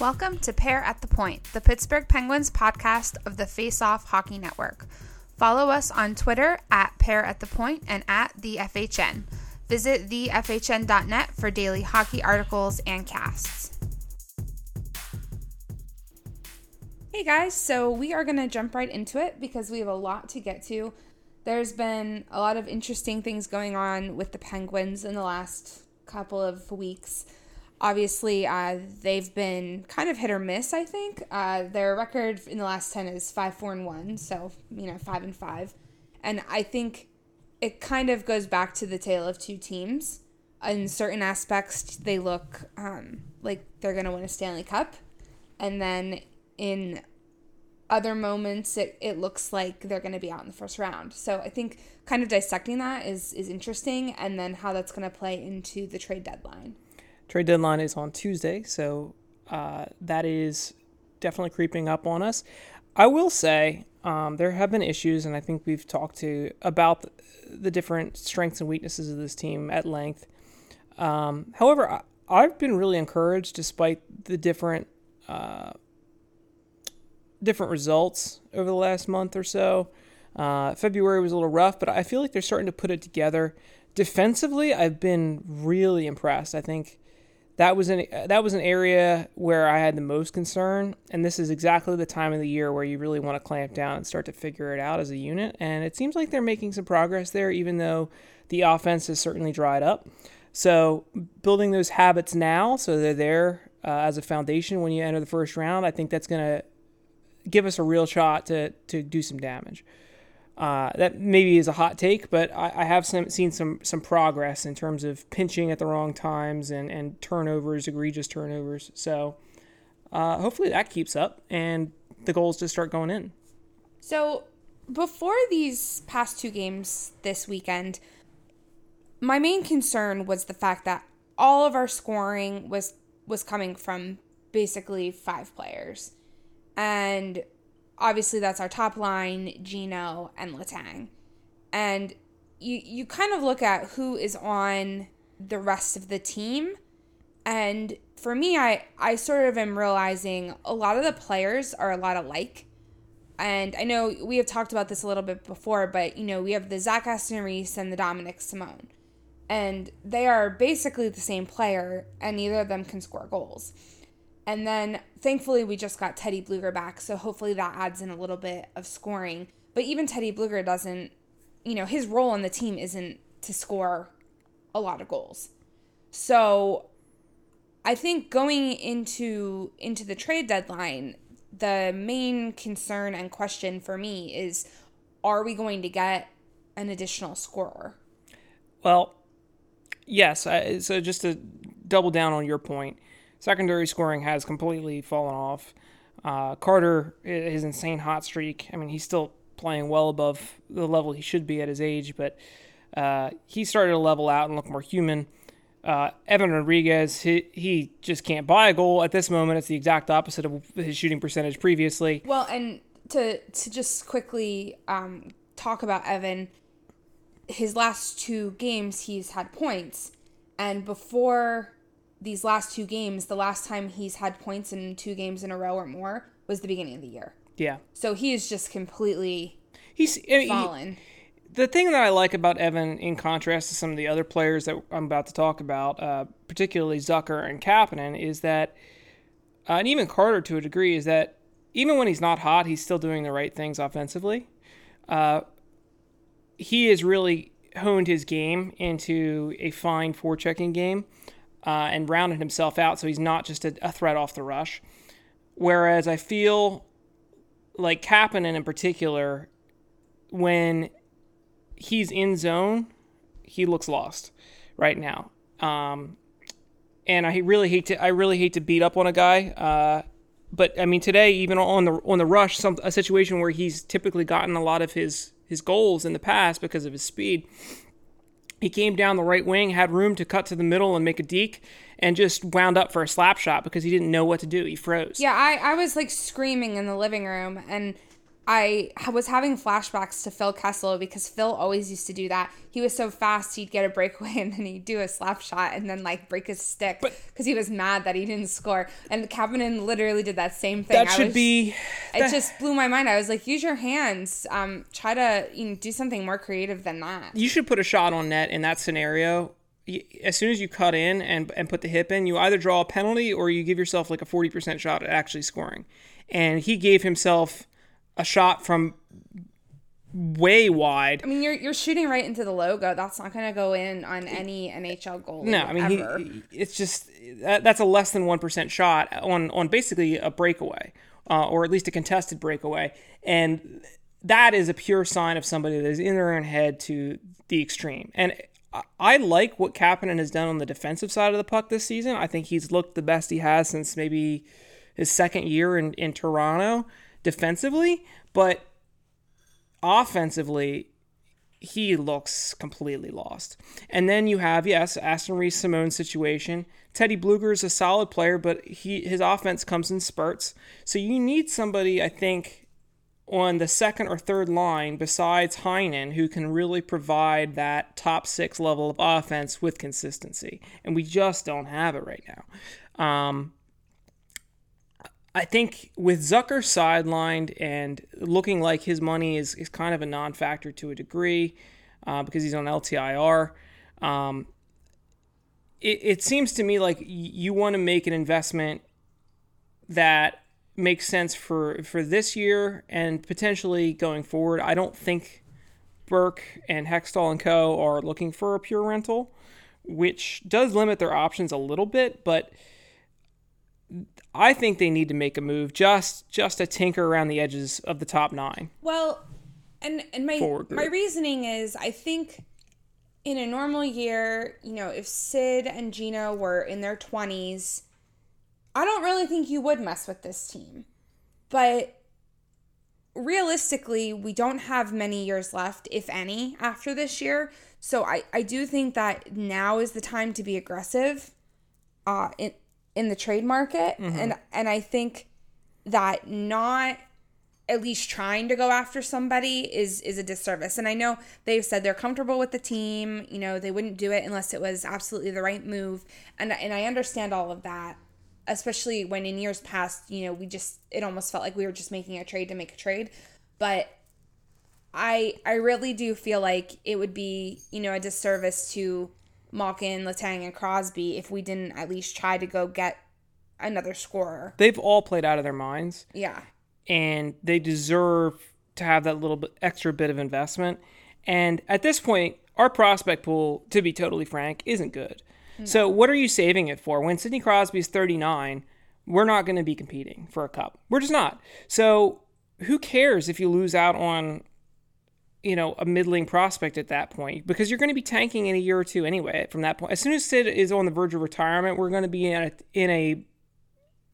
Welcome to Pair at the Point, the Pittsburgh Penguins podcast of the Face Off Hockey Network. Follow us on Twitter at Pair at the Point and at the FHN. Visit thefhn.net for daily hockey articles and casts. Hey guys, so we are going to jump right into it because we have a lot to get to. There's been a lot of interesting things going on with the Penguins in the last couple of weeks. Obviously, uh, they've been kind of hit or miss. I think uh, their record in the last ten is five, four, and one. So you know, five and five, and I think it kind of goes back to the tale of two teams. In certain aspects, they look um, like they're going to win a Stanley Cup, and then in other moments, it, it looks like they're going to be out in the first round. So I think kind of dissecting that is is interesting, and then how that's going to play into the trade deadline. Trade deadline is on Tuesday, so uh, that is definitely creeping up on us. I will say um, there have been issues, and I think we've talked to about the, different strengths and weaknesses of this team at length. Um, however, I, I've been really encouraged despite the different uh, different results over the last month or so. Uh, February was a little rough, but I feel like they're starting to put it together. Defensively, I've been really impressed. I think that was an that was an area where I had the most concern, and this is exactly the time of the year where you really want to clamp down and start to figure it out as a unit. And it seems like they're making some progress there, even though the offense has certainly dried up. So building those habits now, so they're there uh, as a foundation when you enter the first round, I think that's going to give us a real shot to to do some damage. Uh, that maybe is a hot take, but I, I have some, seen some some progress in terms of pinching at the wrong times and, and turnovers, egregious turnovers. So uh, hopefully that keeps up, and the goal is to start going in. So before these past two games this weekend, my main concern was the fact that all of our scoring was was coming from basically five players, and obviously that's our top line, Gino and Letang. And you you kind of look at who is on the rest of the team. And for me, I, I sort of am realizing a lot of the players are a lot alike. And I know we have talked about this a little bit before, but you know, we have the Zach Aston Reese and the Dominik Simon. And they are basically the same player, and neither of them can score goals. And then thankfully we just got Teddy Blueger back, so hopefully that adds in a little bit of scoring. But even Teddy Blueger doesn't, you know, his role on the team isn't to score a lot of goals. So I think going into into the trade deadline, the main concern and question for me is are we going to get an additional scorer? Well, yes. I, so just to double down on your point, Secondary scoring has completely fallen off. Uh, Carter, his insane hot streak. I mean, he's still playing well above the level he should be at his age, but uh, he started to level out and look more human. Uh, Evan Rodrigues, he, he just can't buy a goal at this moment. It's the exact opposite of his shooting percentage previously. Well, and to to just quickly um, talk about Evan, his last two games he's had points, and before these last two games, the last time he's had points in two games in a row or more was the beginning of the year. Yeah. So he is just completely he's fallen. He, the thing that I like about Evan, in contrast to some of the other players that I'm about to talk about, uh, particularly Zucker and Kapanen, is that, uh, and even Carter to a degree, is that even when he's not hot, he's still doing the right things offensively. Uh, he has really honed his game into a fine forechecking game uh, and rounded himself out so he's not just a, a, threat off the rush. Whereas I feel like Kapanen in particular, when he's in zone, he looks lost right now. Um, and I really hate to I really hate to beat up on a guy. Uh, but I mean today, even on the on the rush, some a situation where he's typically gotten a lot of his his goals in the past because of his speed he came down the right wing, had room to cut to the middle and make a deke, and just wound up for a slap shot because he didn't know what to do. He froze. Yeah, I, I was like screaming in the living room, and I was having flashbacks to Phil Kessel because Phil always used to do that. He was so fast, he'd get a breakaway and then he'd do a slap shot and then like break his stick because he was mad that he didn't score. And Kapanen literally did that same thing. That I should was- be. It just blew my mind. I was like, use your hands. Um, try to you know, do something more creative than that. You should put a shot on net in that scenario. As soon as you cut in and, and put the hip in, you either draw a penalty or you give yourself like a 40% shot at actually scoring. And he gave himself a shot from way wide. I mean, you're you're shooting right into the logo. That's not gonna go in on any NHL goal. No, I mean, he, it's just that, that's a less than 1% shot on, on basically a breakaway, uh, or at least a contested breakaway. And that is a pure sign of somebody that is in their own head to the extreme. And I- I like what Kapanen has done on the defensive side of the puck this season. I think he's looked the best he has since maybe his second year in, in Toronto defensively. But offensively, he looks completely lost. And then you have, yes, Aston Reese Simon's situation. Teddy Blueger is a solid player, but he his offense comes in spurts. So you need somebody, I think, on the second or third line besides Heinen who can really provide that top six level of offense with consistency. And we just don't have it right now. Um, I think with Zucker sidelined and looking like his money is, is kind of a non factor to a degree uh, because he's on LTIR, um, it, it seems to me like you want to make an investment that makes sense for, for this year and potentially going forward. I don't think Burke and Hextall and Co. are looking for a pure rental, which does limit their options a little bit, but. I think they need to make a move just just to tinker around the edges of the top nine. Well, and and my my reasoning is I think in a normal year, you know, if Sid and Gino were in their 20s, I don't really think you would mess with this team. But realistically, we don't have many years left, if any, after this year. So I, I do think that now is the time to be aggressive uh, in in the trade market. Mm-hmm. And and I think that not at least trying to go after somebody is is a disservice. And I know they've said they're comfortable with the team. You know, they wouldn't do it unless it was absolutely the right move. And and I understand all of that, especially when in years past, you know, we just it almost felt like we were just making a trade to make a trade. But I I really do feel like it would be, you know, a disservice to Malkin, Letang, and Crosby if we didn't at least try to go get another scorer. They've all played out of their minds, Yeah. and they deserve to have that little bit extra bit of investment. And at this point, our prospect pool, to be totally frank, isn't good. Hmm. So what are you saving it for? When Sidney Crosby's 39, we're not going to be competing for a cup. We're just not. So who cares if you lose out on you know, a middling prospect at that point because you're going to be tanking in a year or two anyway. From that point, as soon as Sid is on the verge of retirement, we're going to be in a, in a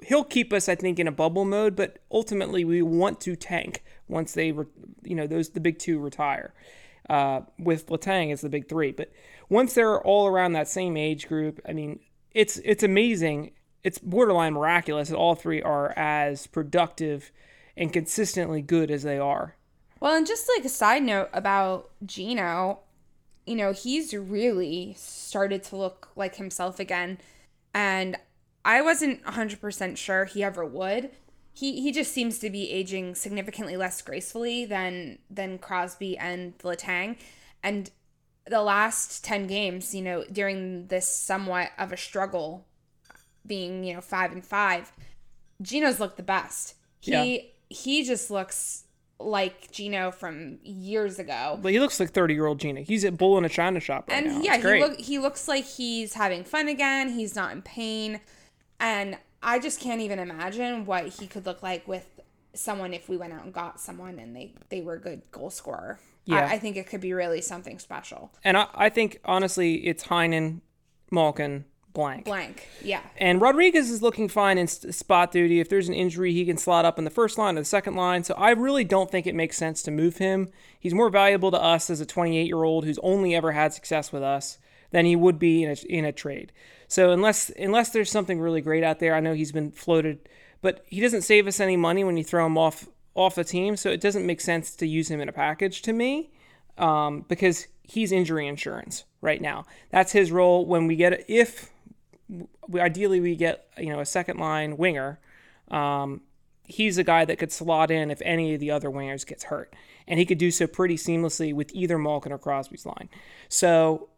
he'll keep us, I think, in a bubble mode. But ultimately, we want to tank once they, re, you know, those the big two retire. Uh, with Letang as the big three, but once they're all around that same age group, I mean, it's it's amazing. It's borderline miraculous that all three are as productive and consistently good as they are. Well, and just like a side note about Gino, you know, he's really started to look like himself again. And I wasn't 100% sure he ever would. He he just seems to be aging significantly less gracefully than than Crosby and Letang. And the last 10 games, you know, during this somewhat of a struggle being, you know, 5 and 5, Gino's looked the best. He Yeah. he just looks like Gino from years ago. But he looks like 30 year old Gino. He's at Bull in a China shop right And now. yeah, he look he looks like he's having fun again. He's not in pain. And I just can't even imagine what he could look like with someone if we went out and got someone and they they were a good goal scorer. Yeah. I, I think it could be really something special. and I, I think, honestly, it's Heinen, Malkin, blank. Blank. Yeah. And Rodrigues is looking fine in spot duty. If there's an injury, he can slot up in the first line or the second line. So I really don't think it makes sense to move him. He's more valuable to us as a 28 year old who's only ever had success with us than he would be in a, in a trade. So unless unless there's something really great out there, I know he's been floated, but he doesn't save us any money when you throw him off off the team, so it doesn't make sense to use him in a package to me um, because he's injury insurance right now. That's his role when we get if we, ideally we get you know a second line winger. Um, he's a guy that could slot in if any of the other wingers gets hurt, and he could do so pretty seamlessly with either Malkin or Crosby's line. So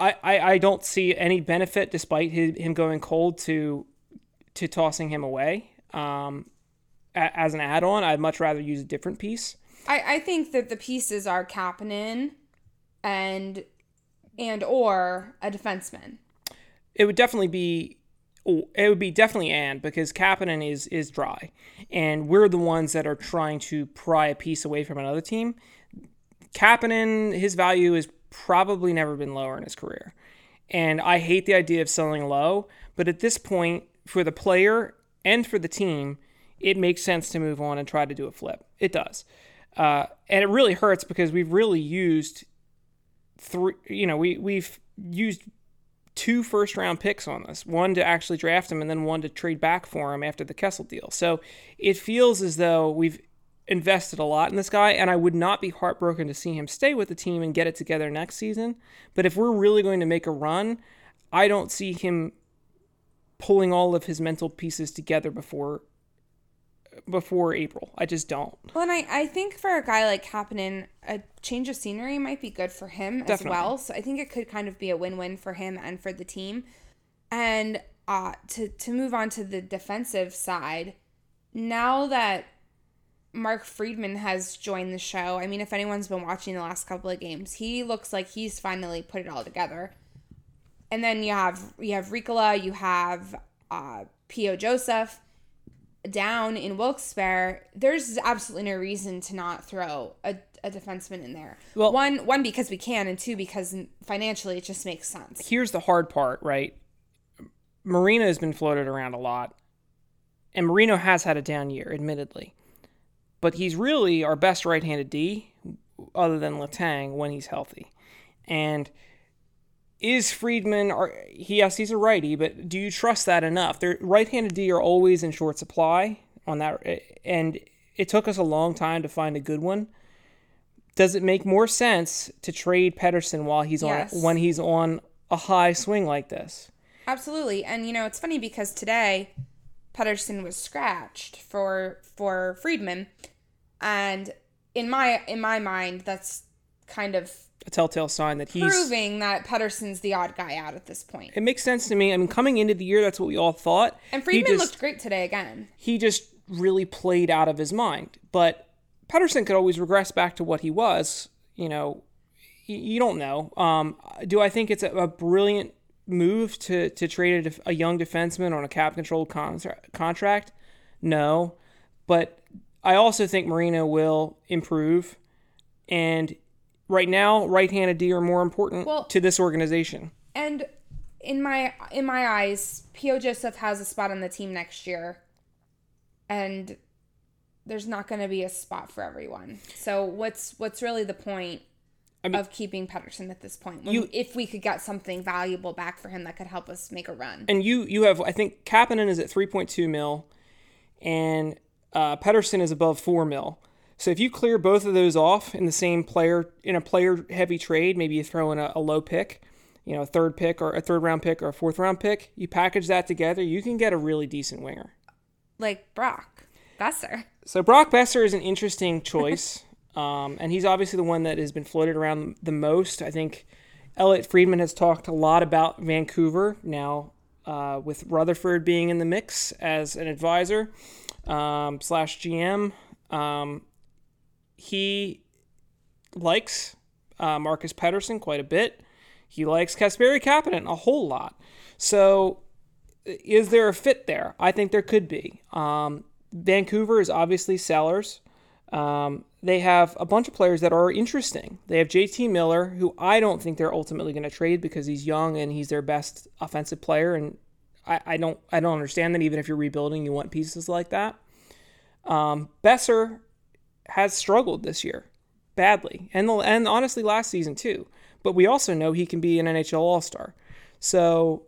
I, I, I don't see any benefit, despite his, him going cold, to to tossing him away um, a, as an add-on. I'd much rather use a different piece. I, I think that the pieces are Kapanen and and or a defenseman. It would definitely be it would be definitely and because Kapanen is is dry, and we're the ones that are trying to pry a piece away from another team. Kapanen, his value has probably never been lower in his career, and I hate the idea of selling low. But at this point, for the player and for the team, it makes sense to move on and try to do a flip. It does, uh, and it really hurts because we've really used three. You know, we we've used two first round picks on this one to actually draft him and then one to trade back for him after the Kessel deal. So it feels as though we've invested a lot in this guy, and I would not be heartbroken to see him stay with the team and get it together next season. But if we're really going to make a run, I don't see him pulling all of his mental pieces together before before April. I just don't. Well, and I, I think for a guy like Kapanen, a change of scenery might be good for him Definitely. as well. So I think it could kind of be a win win for him and for the team. And uh, to to move on to the defensive side, now that Mark Friedman has joined the show, I mean, if anyone's been watching the last couple of games, he looks like he's finally put it all together. And then you have you have Riikola, you have uh, P.O. Joseph down in Wilkes-Barre, there's absolutely no reason to not throw a, a defenseman in there. Well, one one because we can, and two because financially it just makes sense. Here's the hard part, right? Marino has been floated around a lot, and Marino has had a down year, admittedly, but he's really our best right-handed D, other than Letang, when he's healthy, and is Friedman? Are, he yes, he's a righty, but do you trust that enough? Their right-handed D are always in short supply on that, eh, and it took us a long time to find a good one. Does it make more sense to trade Pettersson while he's yes. on when he's on a high swing like this? Absolutely, and you know it's funny because today Pettersson was scratched for for Friedman, and in my in my mind that's kind of a telltale sign that he's proving that Pettersson's the odd guy out at this point. It makes sense to me. I mean, coming into the year, that's what we all thought. And Friedman just, looked great today again. He just really played out of his mind. But Pettersson could always regress back to what he was. You know, you don't know. Um, do I think it's a, a, brilliant move to to trade a, a young defenseman on a cap controlled contra- contract? No, but I also think Marino will improve, and right now, right-handed D are more important well, to this organization. And in my in my eyes, P.O. Joseph has a spot on the team next year, and there's not going to be a spot for everyone. So what's what's really the point I mean, of keeping Pettersson at this point? When, you, if we could get something valuable back for him that could help us make a run. And you you have I think Kapanen is at 3.2 mil, and uh, Pettersson is above four mil. So if you clear both of those off in the same player in a player heavy trade, maybe you throw in a, a low pick, you know, a third pick or a third round pick or a fourth round pick, you package that together, you can get a really decent winger. Like Brock Boeser. So Brock Boeser is an interesting choice. um, and he's obviously the one that has been floated around the most. I think Elliotte Friedman has talked a lot about Vancouver now, uh, with Rutherford being in the mix as an advisor um, slash GM. Um, he likes uh, Marcus Pettersson quite a bit. He likes Kasperi Kapanen a whole lot. So, is there a fit there? I think there could be. Um, Vancouver is obviously sellers. Um, they have a bunch of players that are interesting. They have JT Miller, who I don't think they're ultimately going to trade because he's young and he's their best offensive player. And I, I don't I don't understand that even if you're rebuilding, you want pieces like that. Um, Boeser has struggled this year badly, and and honestly last season too. But we also know he can be an NHL All Star. So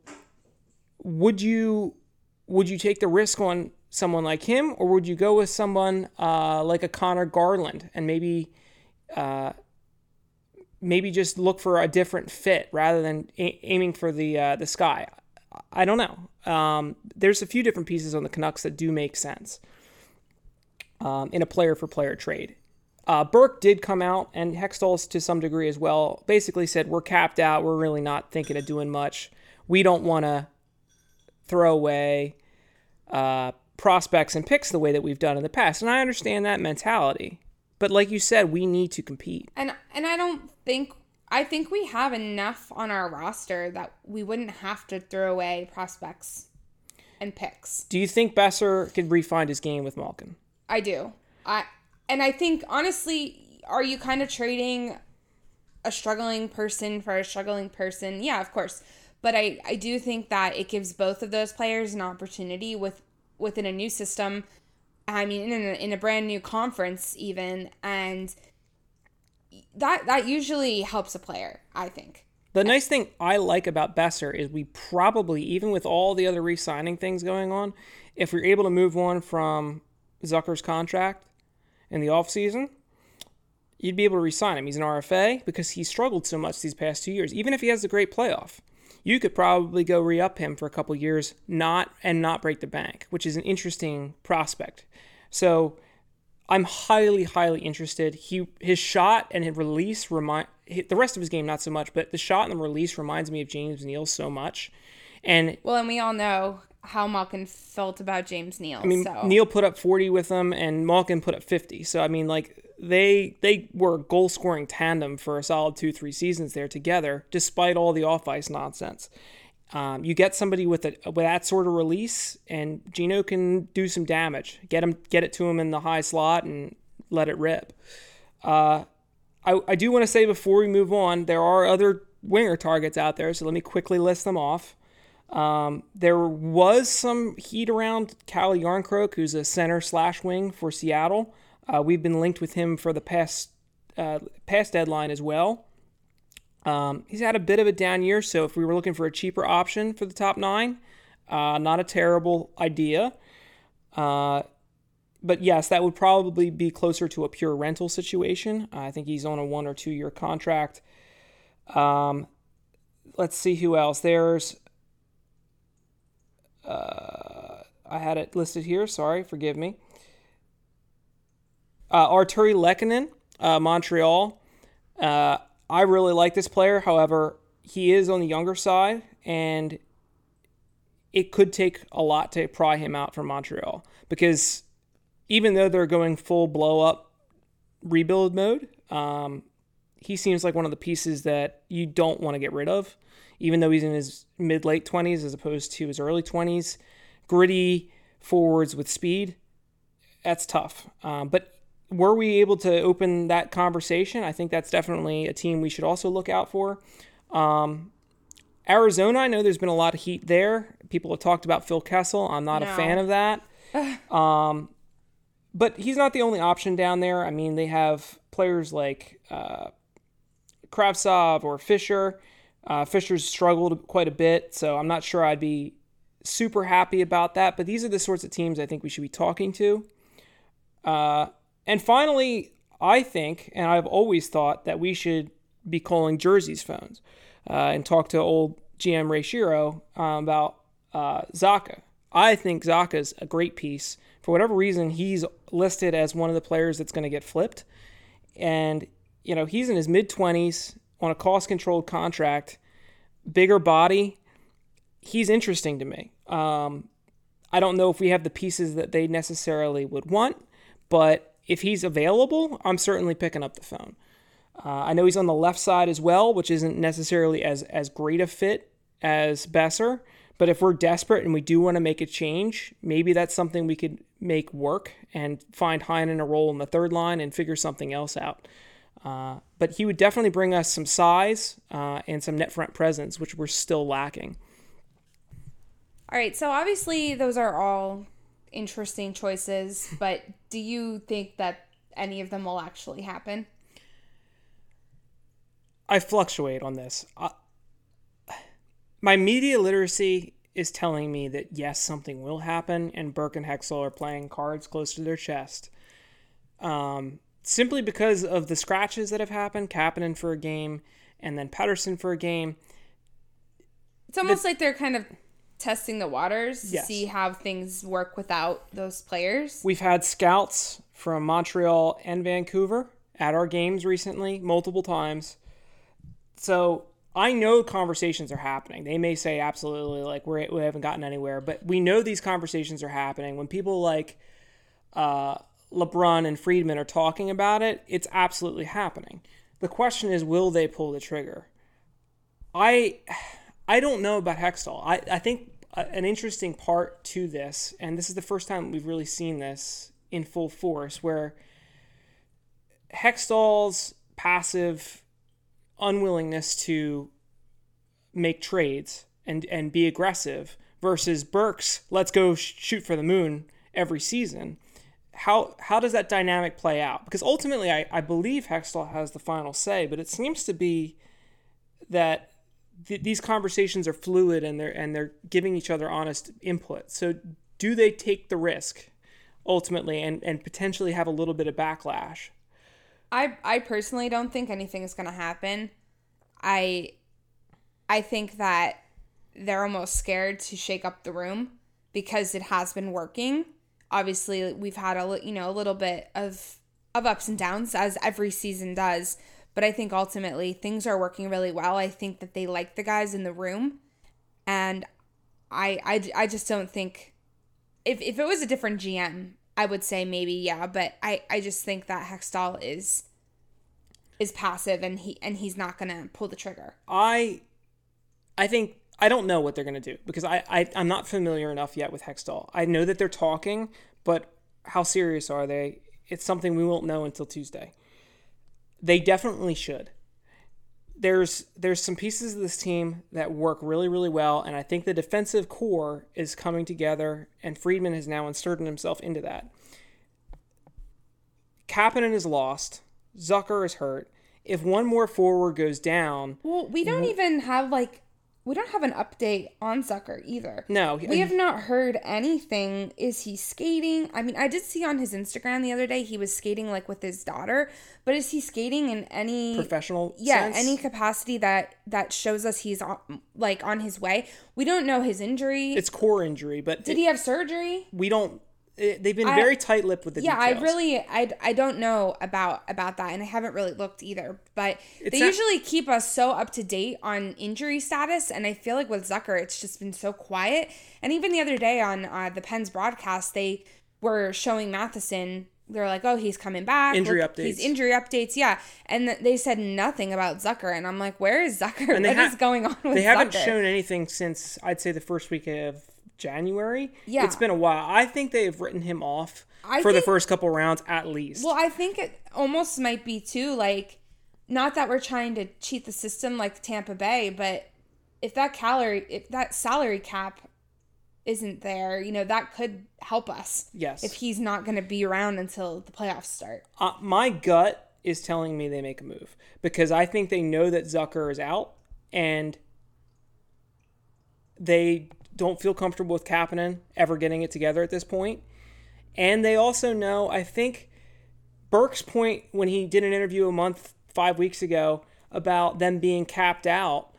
would you would you take the risk on someone like him, or would you go with someone uh, like a Conor Garland and maybe uh, maybe just look for a different fit rather than a- aiming for the uh, the sky? I don't know. Um, there's a few different pieces on the Canucks that do make sense um, in a player for player trade. Uh, Burke did come out, and Hextall to some degree as well. Basically said we're capped out. We're really not thinking of doing much. We don't want to throw away uh, prospects and picks the way that we've done in the past. And I understand that mentality. But like you said, we need to compete. And and I don't think I think we have enough on our roster that we wouldn't have to throw away prospects and picks. Do you think Boeser could refine his game with Malkin? I do. I and I think honestly, are you kind of trading a struggling person for a struggling person? Yeah, of course. But I, I do think that it gives both of those players an opportunity with within a new system. I mean, in a, in a brand new conference, even, and that that usually helps a player. I think. The nice thing I like about Boeser is we probably, even with all the other re-signing things going on, if we're able to move on from Zucker's contract in the offseason, you'd be able to re-sign him. He's an RFA because he struggled so much these past two years. Even if he has a great playoff, you could probably go re-up him for a couple years, not and not break the bank, which is an interesting prospect. So I'm highly, highly interested. He his shot and his release remind the rest of his game not so much, but the shot and the release reminds me of James Neal so much. And well, and we all know how Malkin felt about James Neal. I mean, so. Neal put up 40 with them, and Malkin put up 50. So I mean, like they they were a goal scoring tandem for a solid two three seasons there together, despite all the off ice nonsense. Um, you get somebody with a with that sort of release, and Gino can do some damage. Get him, get it to him in the high slot, and let it rip. Uh, I, I do want to say before we move on, there are other winger targets out there, so let me quickly list them off. Um, there was some heat around Calle Jarnkrok, who's a center slash wing for Seattle. Uh, we've been linked with him for the past uh, past deadline as well. Um, he's had a bit of a down year, so if we were looking for a cheaper option for the top nine, uh, not a terrible idea. Uh, but yes, that would probably be closer to a pure rental situation. I think he's on a one or two year contract. Um, let's see who else. There's, uh, I had it listed here. Sorry, forgive me. Uh, Artturi Lehkonen, uh, Montreal. Uh, I really like this player. However, he is on the younger side, and it could take a lot to pry him out from Montreal because even though they're going full blow up rebuild mode, um, he seems like one of the pieces that you don't want to get rid of, even though he's in his mid late 20s as opposed to his early 20s. Gritty forwards with speed, that's tough. Um, but were we able to open that conversation? I think that's definitely a team we should also look out for. Um, Arizona, I know there's been a lot of heat there. People have talked about Phil Kessel. I'm not no. a fan of that. um, but he's not the only option down there. I mean, they have players like uh, Kravtsov or Fischer. Uh, Fischer's struggled quite a bit, so I'm not sure I'd be super happy about that. But these are the sorts of teams I think we should be talking to. Uh, and finally, I think, and I've always thought that we should be calling jerseys phones uh, and talk to old GM Ray Shero um, about uh, Zacha. I think Zacha's a great piece. For whatever reason, he's listed as one of the players that's going to get flipped. And, you know, he's in his mid 20s on a cost controlled contract, bigger body. He's interesting to me. Um, I don't know if we have the pieces that they necessarily would want, but if he's available, I'm certainly picking up the phone. Uh, I know he's on the left side as well, which isn't necessarily as as great a fit as Boeser. But if we're desperate and we do want to make a change, maybe that's something we could make work and find Heinen a role in the third line and figure something else out. Uh, but he would definitely bring us some size uh, and some net front presence, which we're still lacking. All right, so obviously those are all interesting choices, but do you think that any of them will actually happen? I fluctuate on this. I, my media literacy is telling me that yes, something will happen, and Burke and Hextall are playing cards close to their chest. Um, simply because of the scratches that have happened, Kapanen for a game, and then Pettersson for a game. It's almost the, like they're kind of testing the waters to Yes. see how things work without those players. We've had scouts from Montreal and Vancouver at our games recently, multiple times. So I know conversations are happening. They may say absolutely like we're, we haven't gotten anywhere, but we know these conversations are happening. When people like uh, LeBrun and Friedman are talking about it, it's absolutely happening. The question is, will they pull the trigger? I I don't know about Hextall. I, I think an interesting part to this, and this is the first time we've really seen this in full force, where Hextall's passive unwillingness to make trades and, and be aggressive versus Burke's let's go sh- shoot for the moon every season. How, how does that dynamic play out? Because ultimately, I, I believe Hextall has the final say, but it seems to be that th- these conversations are fluid and they're and they're giving each other honest input. So do they take the risk ultimately and, and potentially have a little bit of backlash? I I personally don't think anything is going to happen. I I think that they're almost scared to shake up the room because it has been working. Obviously, we've had a you know a little bit of of ups and downs as every season does, but I think ultimately things are working really well. I think that they like the guys in the room, and I I, I just don't think if if it was a different GM, I would say maybe yeah, but I I just think that Hextall is is passive and he and he's not gonna pull the trigger. I I think I don't know what they're going to do because I, I I'm not familiar enough yet with Hextall. I know that they're talking, but how serious are they? It's something we won't know until Tuesday. They definitely should. There's there's some pieces of this team that work really really well, and I think the defensive core is coming together, and Friedman has now inserted himself into that. Kapanen is lost. Zucker is hurt. If one more forward goes down, Well, we don't even have like we don't have an update on Zucker either. No, We have not heard anything. Is he skating? I mean, I did see on his Instagram the other day he was skating like with his daughter, but is he skating in any professional yeah, sense, any capacity that that shows us he's on, like on his way? We don't know his injury. it's core injury, but did he have surgery? we don't. They've been very tight-lipped with the yeah details. i really I, I don't know about about that and i haven't really looked either but they not- usually keep us so up to date on injury status and i feel like with zucker it's just been so quiet and even the other day on uh, the pens broadcast they were showing matheson they're like oh he's coming back Injury Look, he's injury updates yeah and th- they said nothing about zucker and i'm like where is zucker? What And is going on with They haven't shown anything since I'd say the first week of January. Yeah. it's been a while. I think they have written him off I for the first couple rounds at least. Well, I think it almost might be too like not that we're trying to cheat the system like Tampa Bay, but if that calorie if that salary cap isn't there, you know, that could help us. Yes. If he's not going to be around until the playoffs start. uh, my gut is telling me they make a move because I think they know that Zucker is out and they don't feel comfortable with Kapanen ever getting it together at this point. And they also know, I think Burke's point when he did an interview a month, five weeks ago about them being capped out,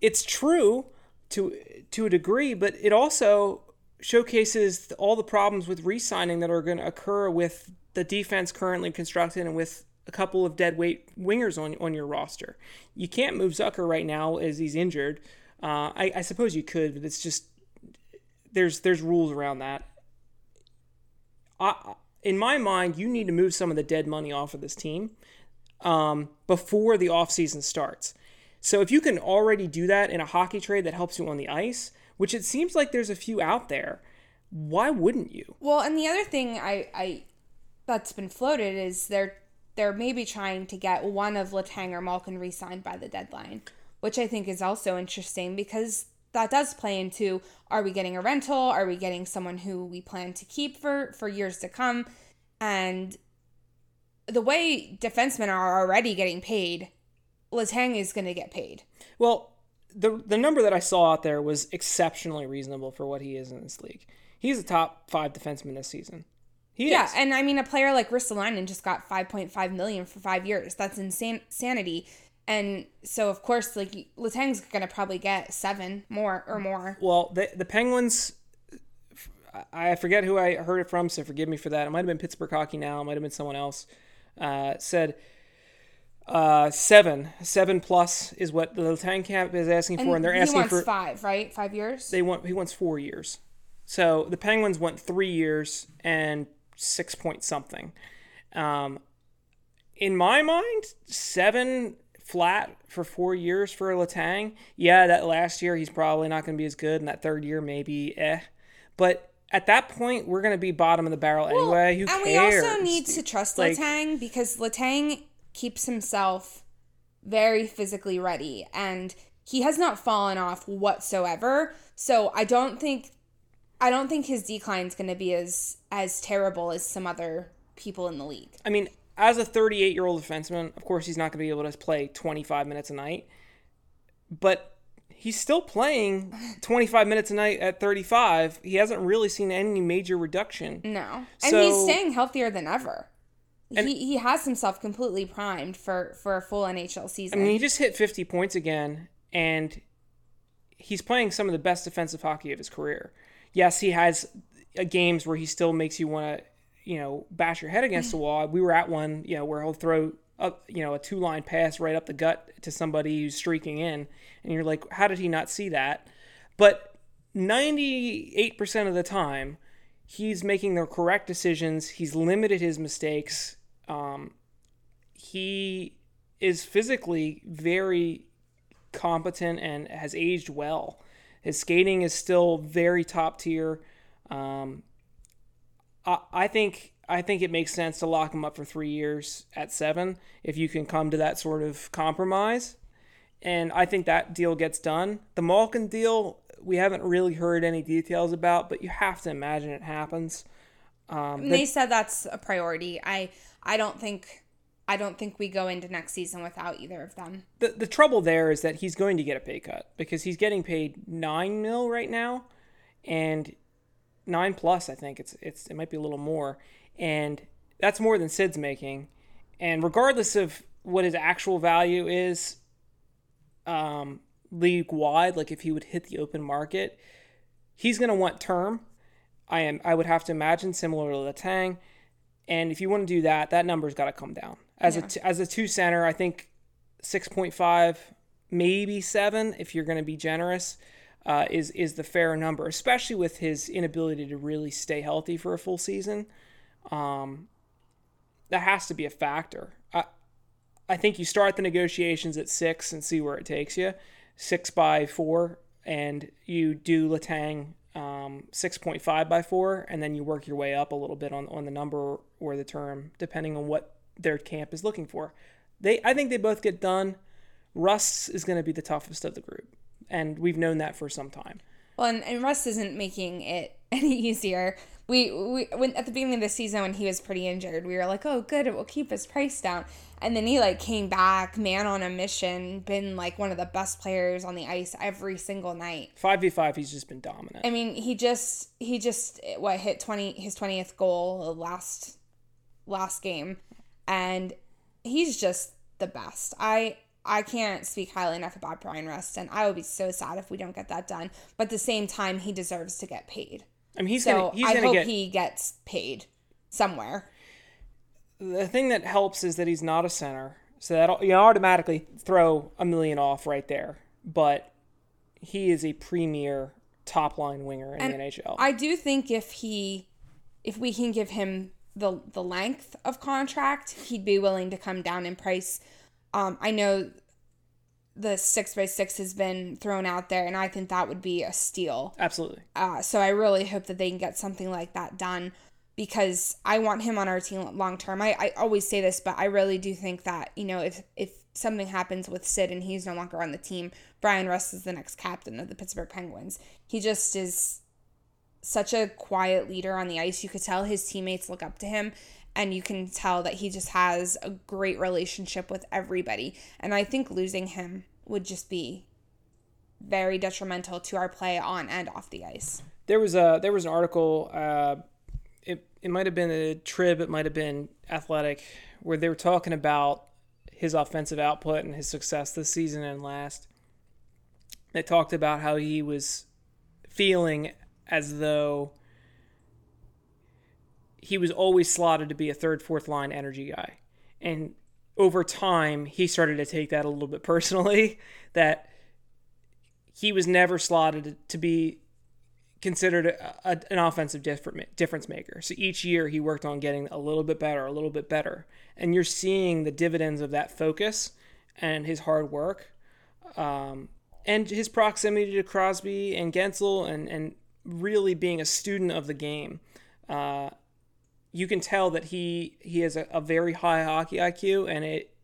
it's true to to a degree, but it also showcases all the problems with re-signing that are going to occur with the defense currently constructed and with a couple of dead weight wingers on on your roster. You can't move Zucker right now as he's injured. Uh, I, I suppose you could, but it's just there's there's rules around that. I, in my mind, you need to move some of the dead money off of this team um, before the offseason starts. So if you can already do that in a hockey trade that helps you on the ice, which it seems like there's a few out there, why wouldn't you? Well, and the other thing I I that's been floated is they're they're maybe trying to get one of Letang or Malkin re-signed by the deadline, which I think is also interesting because that does play into are we getting a rental? Are we getting someone who we plan to keep for for years to come? And the way defensemen are already getting paid, Letang is going to get paid. Well, the the number that I saw out there was exceptionally reasonable for what he is in this league. He's a top five defenseman this season. He Yeah, is. and I mean a player like Ristolainen just got 5.5 million for 5 years. That's insane sanity. And so of course like Letang's going to probably get 7 more or more. Well, the the Penguins. I forget who I heard it from, so forgive me for that. It might have been Pittsburgh Hockey Now. It might have been someone else. Uh, said uh, seven, seven plus is what the Letang camp is asking for, and they're he asking for 5, right? 5 years? they want he wants four years. So the Penguins want three years and six point something. Um, in my mind, seven flat for four years for Letang. Yeah, that last year he's probably not going to be as good, and that third year maybe eh. But at that point, we're going to be bottom of the barrel anyway. Who and cares? we also need to trust Like- Letang because Letang keeps himself very physically ready and he has not fallen off whatsoever. So I don't think I don't think his decline is going to be as as terrible as some other people in the league. I mean, as a 38 year old defenseman, of course, he's not going to be able to play 25 minutes a night, but he's still playing 25 minutes a night at 35. He hasn't really seen any major reduction. No. And he's staying healthier than ever. he, he has himself completely primed for, for a full NHL season. I mean, he just hit 50 points again, and he's playing some of the best defensive hockey of his career. Yes, he has uh, games where he still makes you want to, you know, bash your head against the wall. We were at one, you know, where he'll throw up, you know, a two line pass right up the gut to somebody who's streaking in, and you're like, how did he not see that? But 98% of the time, he's making the correct decisions. He's limited his mistakes. Um, he is physically very competent and has aged well. His skating is still very top tier. Um, I, I think I think it makes sense to lock him up for three years at seven if you can come to that sort of compromise. And I think that deal gets done. The Malkin deal, we haven't really heard any details about, but you have to imagine it happens. Um, they said that's a priority. I I don't think I don't think we go into next season without either of them. the the trouble there is that he's going to get a pay cut because he's getting paid nine mil right now, and nine plus I think. It's it's it might be a little more, and that's more than Sid's making, and regardless of what his actual value is, um, league wide, like if he would hit the open market, he's going to want term. I am I would have to imagine similar to the Tang, and if you want to do that, that number's got to come down. As a t- as a two center, I think 6.5 maybe 7 if you're going to be generous uh, is is the fair number especially with his inability to really stay healthy for a full season. Um, that has to be a factor. I, I think you start the negotiations at 6 and see where it takes you. 6 by 4 and you do Letang um, 6.5 by 4 and then you work your way up a little bit on, on the number or the term depending on what their camp is looking for. They I think they both get done. Rust is going to be the toughest of the group, and we've known that for some time. Well, and, and Rust isn't making it any easier. We, we when at the beginning of the season when he was pretty injured, we were like, "Oh, good, it will keep his price down." And then he like came back, man on a mission, been like one of the best players on the ice every single night. Five v five, he's just been dominant. I mean, he just he just what hit twenty his twentieth goal last last game, and he's just the best. I I can't speak highly enough about Bryan Rust, and I would be so sad if we don't get that done. But at the same time, he deserves to get paid. I mean, he's So gonna he's I gonna hope get he gets paid somewhere. the thing that helps is that he's not a center, so that you automatically throw a million off right there. But he is a premier top line winger in the NHL. I do think if he, if we can give him the the length of contract, he'd be willing to come down in price. Um, I know the six by six has been thrown out there, and I think that would be a steal. Absolutely. Uh, so I really hope that they can get something like that done because I want him on our team long term. I, I always say this, but I really do think that, you know, if if something happens with Sid and he's no longer on the team, Bryan Rust is the next captain of the Pittsburgh Penguins. He just is such a quiet leader on the ice. You could tell his teammates look up to him and you can tell that he just has a great relationship with everybody. And I think losing him would just be very detrimental to our play on and off the ice. There was a there was an article. Uh, it it might have been a Trib. It might have been Athletic, where they were talking about his offensive output and his success this season and last. They talked about how he was feeling as though he was always slotted to be a third, fourth line energy guy. And over time, he started to take that a little bit personally that he was never slotted to be considered a, a, an offensive difference maker. So each year he worked on getting a little bit better, a little bit better. And you're seeing the dividends of that focus and his hard work um, and his proximity to Crosby and Guentzel and, and really being a student of the game. Uh, you can tell that he he has a, a very high hockey IQ and it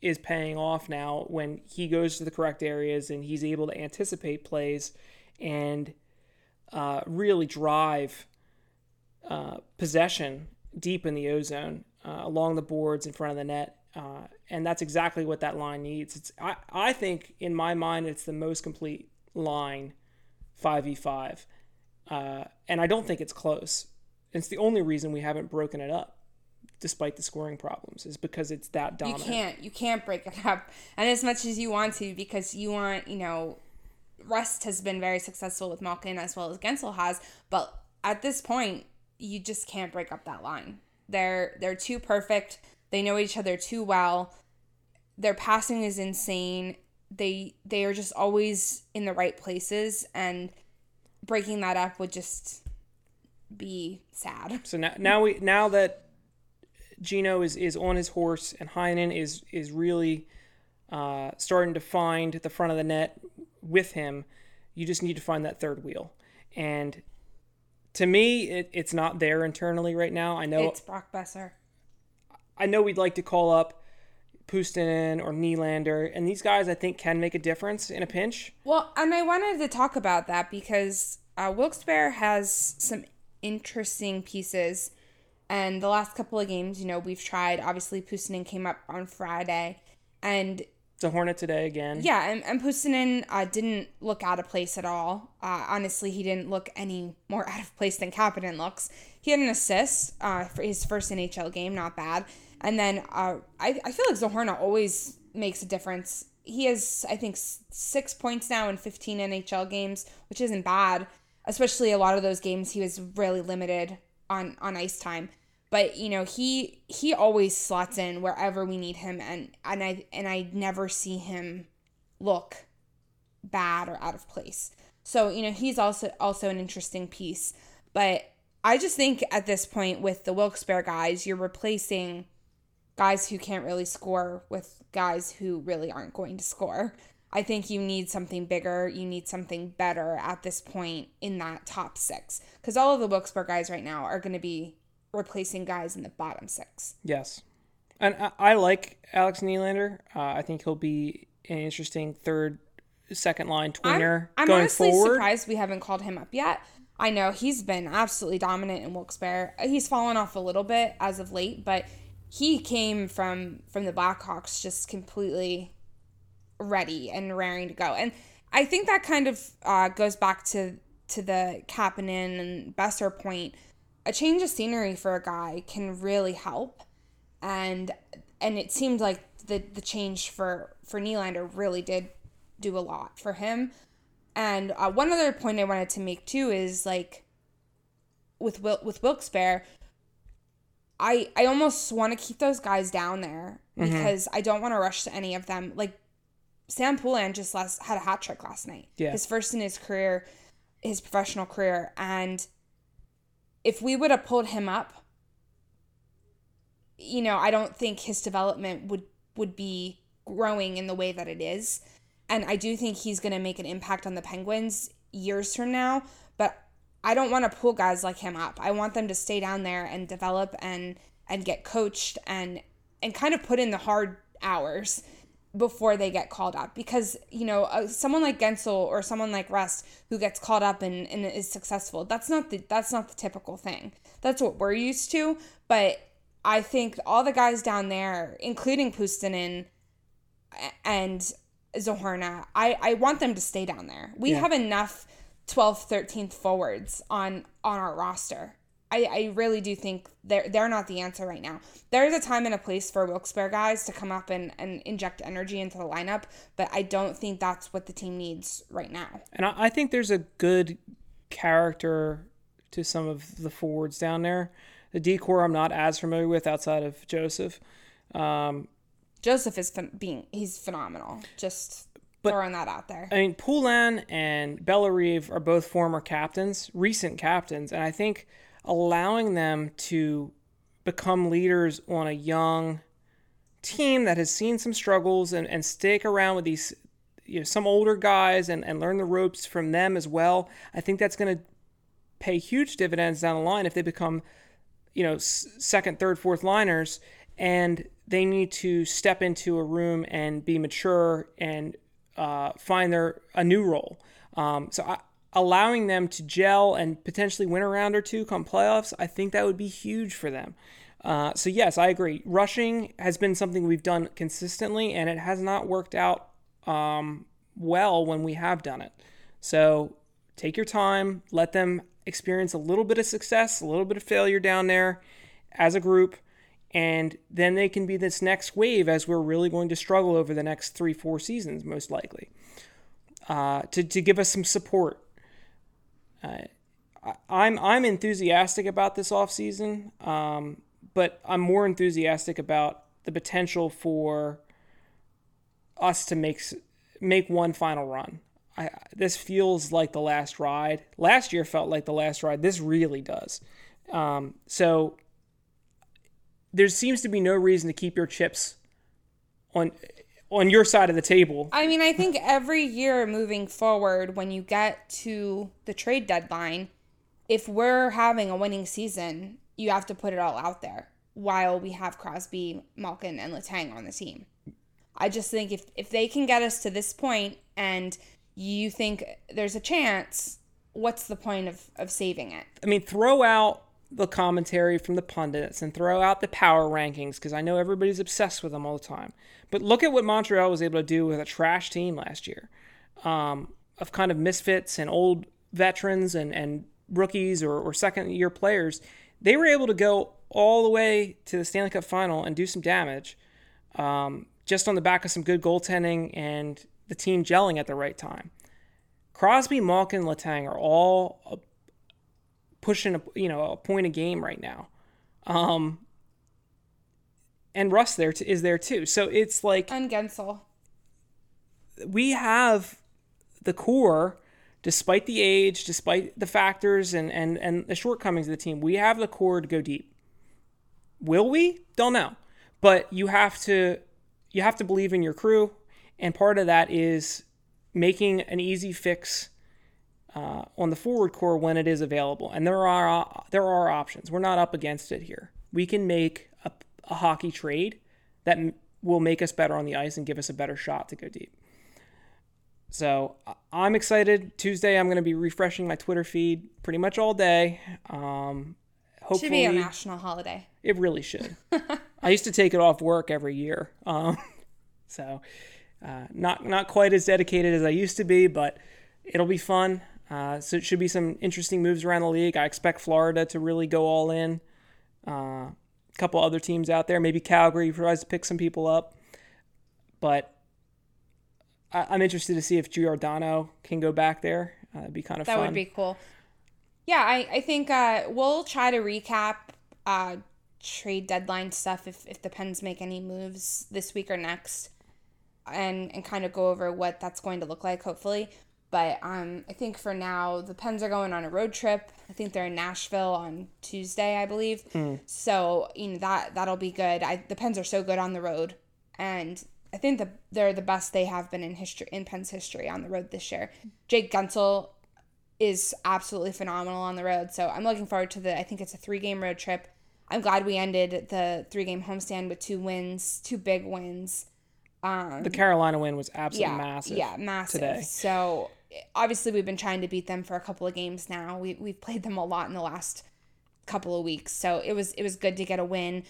is paying off now when he goes to the correct areas and he's able to anticipate plays and uh, really drive uh, possession deep in the ozone uh, along the boards in front of the net. Uh, and that's exactly what that line needs. It's I, I think in my mind it's the most complete line 5v5. Uh, and I don't think it's close. It's the only reason we haven't broken it up despite the scoring problems is because it's that dominant. You can't you can't break it up. And as much as you want to because you want, you know, Rust has been very successful with Malkin as well as Guentzel has, but at this point you just can't break up that line. They're they're too perfect. They know each other too well. Their passing is insane. They they are just always in the right places and breaking that up would just be sad. So now, now we now that Gino is, is on his horse and Heinen is is really uh, starting to find the front of the net with him, you just need to find that third wheel. And to me, it, it's not there internally right now. I know it's Brock Boeser. I know we'd like to call up Puustinen or Nylander, and these guys I think can make a difference in a pinch. Well, and I wanted to talk about that because uh, Wilkes-Barre has some interesting pieces. And the last couple of games, you know, we've tried. Obviously, Puustinen came up on Friday, and it's a Hornet today again. Yeah, and, and Puustinen uh, didn't look out of place at all. Uh, honestly, he didn't look any more out of place than Kapanen looks. He had an assist uh, for his first NHL game, not bad. And then uh, I, I feel like Zohorna always makes a difference. He has, I think, six points now in 15 NHL games, which isn't bad especially a lot of those games he was really limited on on ice time but you know he he always slots in wherever we need him and and I and I never see him look bad or out of place. So, you know, he's also also an interesting piece, but I just think at this point with the Wilkes-Barre guys, you're replacing guys who can't really score with guys who really aren't going to score. I think you need something bigger. You need something better at this point in that top six. Because all of the Wilkes-Barre guys right now are going to be replacing guys in the bottom six. Yes. And I, I like Alex Nylander. Uh, I think he'll be an interesting third, second line tweener I'm, I'm going honestly forward. surprised we haven't called him up yet. I know he's been absolutely dominant in Wilkes-Barre. He's fallen off a little bit as of late, but he came from from the Blackhawks just completely ready and raring to go. And I think that kind of uh, goes back to to the Kapanen and Boeser point. A change of scenery for a guy can really help, and and it seemed like the the change for for Nylander really did do a lot for him. And uh, one other point I wanted to make too is like with Wil- with Wilkes-Barre, I I almost want to keep those guys down there mm-hmm. because I don't want to rush to any of them. Like Sam Poulin just last had a hat trick last night. Yeah. His first in his career, his professional career. And if we would have pulled him up, you know, I don't think his development would would be growing in the way that it is. And I do think he's gonna make an impact on the Penguins years from now. But I don't want to pull guys like him up. I want them to stay down there and develop and and get coached and and kind of put in the hard hours before they get called up because you know uh, someone like Guentzel or someone like Rust who gets called up and, and is successful that's not the that's not the typical thing that's what we're used to but I think all the guys down there including Puustinen and Zohorna. I, I want them to stay down there. We Yeah. have enough 12th, 13th forwards on on our roster. I, I really do think they're they're not the answer right now. There is a time and a place for Wilkes-Barre guys to come up and, and inject energy into the lineup, but I don't think that's what the team needs right now. And I, I think there's a good character to some of the forwards down there. The decor I'm not as familiar with outside of Joseph. Um, Joseph is phen- being he's phenomenal. Just throwing that out there. I mean, Poulin and Bellerive are both former captains, recent captains, and I think allowing them to become leaders on a young team that has seen some struggles and, and stick around with these you know some older guys and, and learn the ropes from them as well. I think that's going to pay huge dividends down the line if they become you know second, third, fourth liners and they need to step into a room and be mature and uh, find their a new role. Um, so I, allowing them to gel and potentially win a round or two come playoffs, I think that would be huge for them. Uh, so yes, I agree. Rushing has been something we've done consistently, and it has not worked out um, well when we have done it. So take your time, let them experience a little bit of success, a little bit of failure down there as a group, and then they can be this next wave as we're really going to struggle over the next three, four seasons, most likely, uh, to, to give us some support. Uh, I'm I'm enthusiastic about this offseason, um, but I'm more enthusiastic about the potential for us to make make one final run. I, this feels like the last ride. Last year felt like the last ride. This really does. Um, so there seems to be no reason to keep your chips on on your side of the table. I mean, I think every year moving forward, when you get to the trade deadline, if we're having a winning season, you have to put it all out there while we have Crosby, Malkin, and Letang on the team. I just think if, if they can get us to this point and you think there's a chance, what's the point of, of saving it? I mean, throw out the commentary from the pundits and throw out the power rankings because I know everybody's obsessed with them all the time. But look at what Montreal was able to do with a trash team last year um, of kind of misfits and old veterans and, and rookies or, or second year players. They were able to go all the way to the Stanley Cup final and do some damage um, just on the back of some good goaltending and the team gelling at the right time. Crosby, Malkin, Letang are all pushing a you know a point a game right now, um, and Rust there t- is there too. So it's like And Guentzel. we have the core, despite the age, despite the factors and and and the shortcomings of the team, we have the core to go deep. Will we? Don't know, but you have to you have to believe in your crew, and part of that is making an easy fix uh, on the forward core when it is available. And there are there are options. We're not up against it here. We can make a, a hockey trade that m- will make us better on the ice and give us a better shot to go deep. So I- I'm excited. Tuesday, I'm going to be refreshing my Twitter feed pretty much all day. Um, hopefully, Should be a national holiday. it really should. I used to take it off work every year, um, so uh, not not quite as dedicated as I used to be, but it'll be fun. Uh, so it should be some interesting moves around the league. I expect Florida to really go all in. Uh, a couple other teams out there, maybe Calgary tries to pick some people up, but I, I'm interested to see if Giordano can go back there. Uh, it'd be kind of That fun. would be cool. Yeah, I, I think uh, we'll try to recap uh, trade deadline stuff if, if the Pens make any moves this week or next and, and kind of go over what that's going to look like, hopefully. But um, I think for now, the Pens are going on a road trip. I think they're in Nashville on Tuesday, I believe. So, you know, that, that'll be good. I, the Pens are so good on the road. And I think the, they're the best they have been in history in Pens history on the road this year. Jake Guentzel is absolutely phenomenal on the road. So I'm looking forward to the I think it's a three game road trip. I'm glad we ended the three game homestand with two wins, two big wins. the Carolina win was absolutely Yeah, massive. yeah, massive. today. So obviously we've been trying to beat them for a couple of games now. We we've played them a lot in the last couple of weeks. So it was it was good to get a win.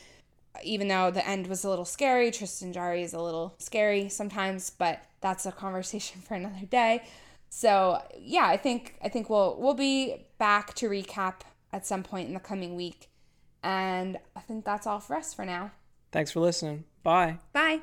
even though the end was a little scary, Tristan Jarry is a little scary sometimes, but that's a conversation for another day. So yeah, I think I think we'll we'll be back to recap at some point in the coming week. And I think that's all for us for now. Thanks for listening. Bye. Bye.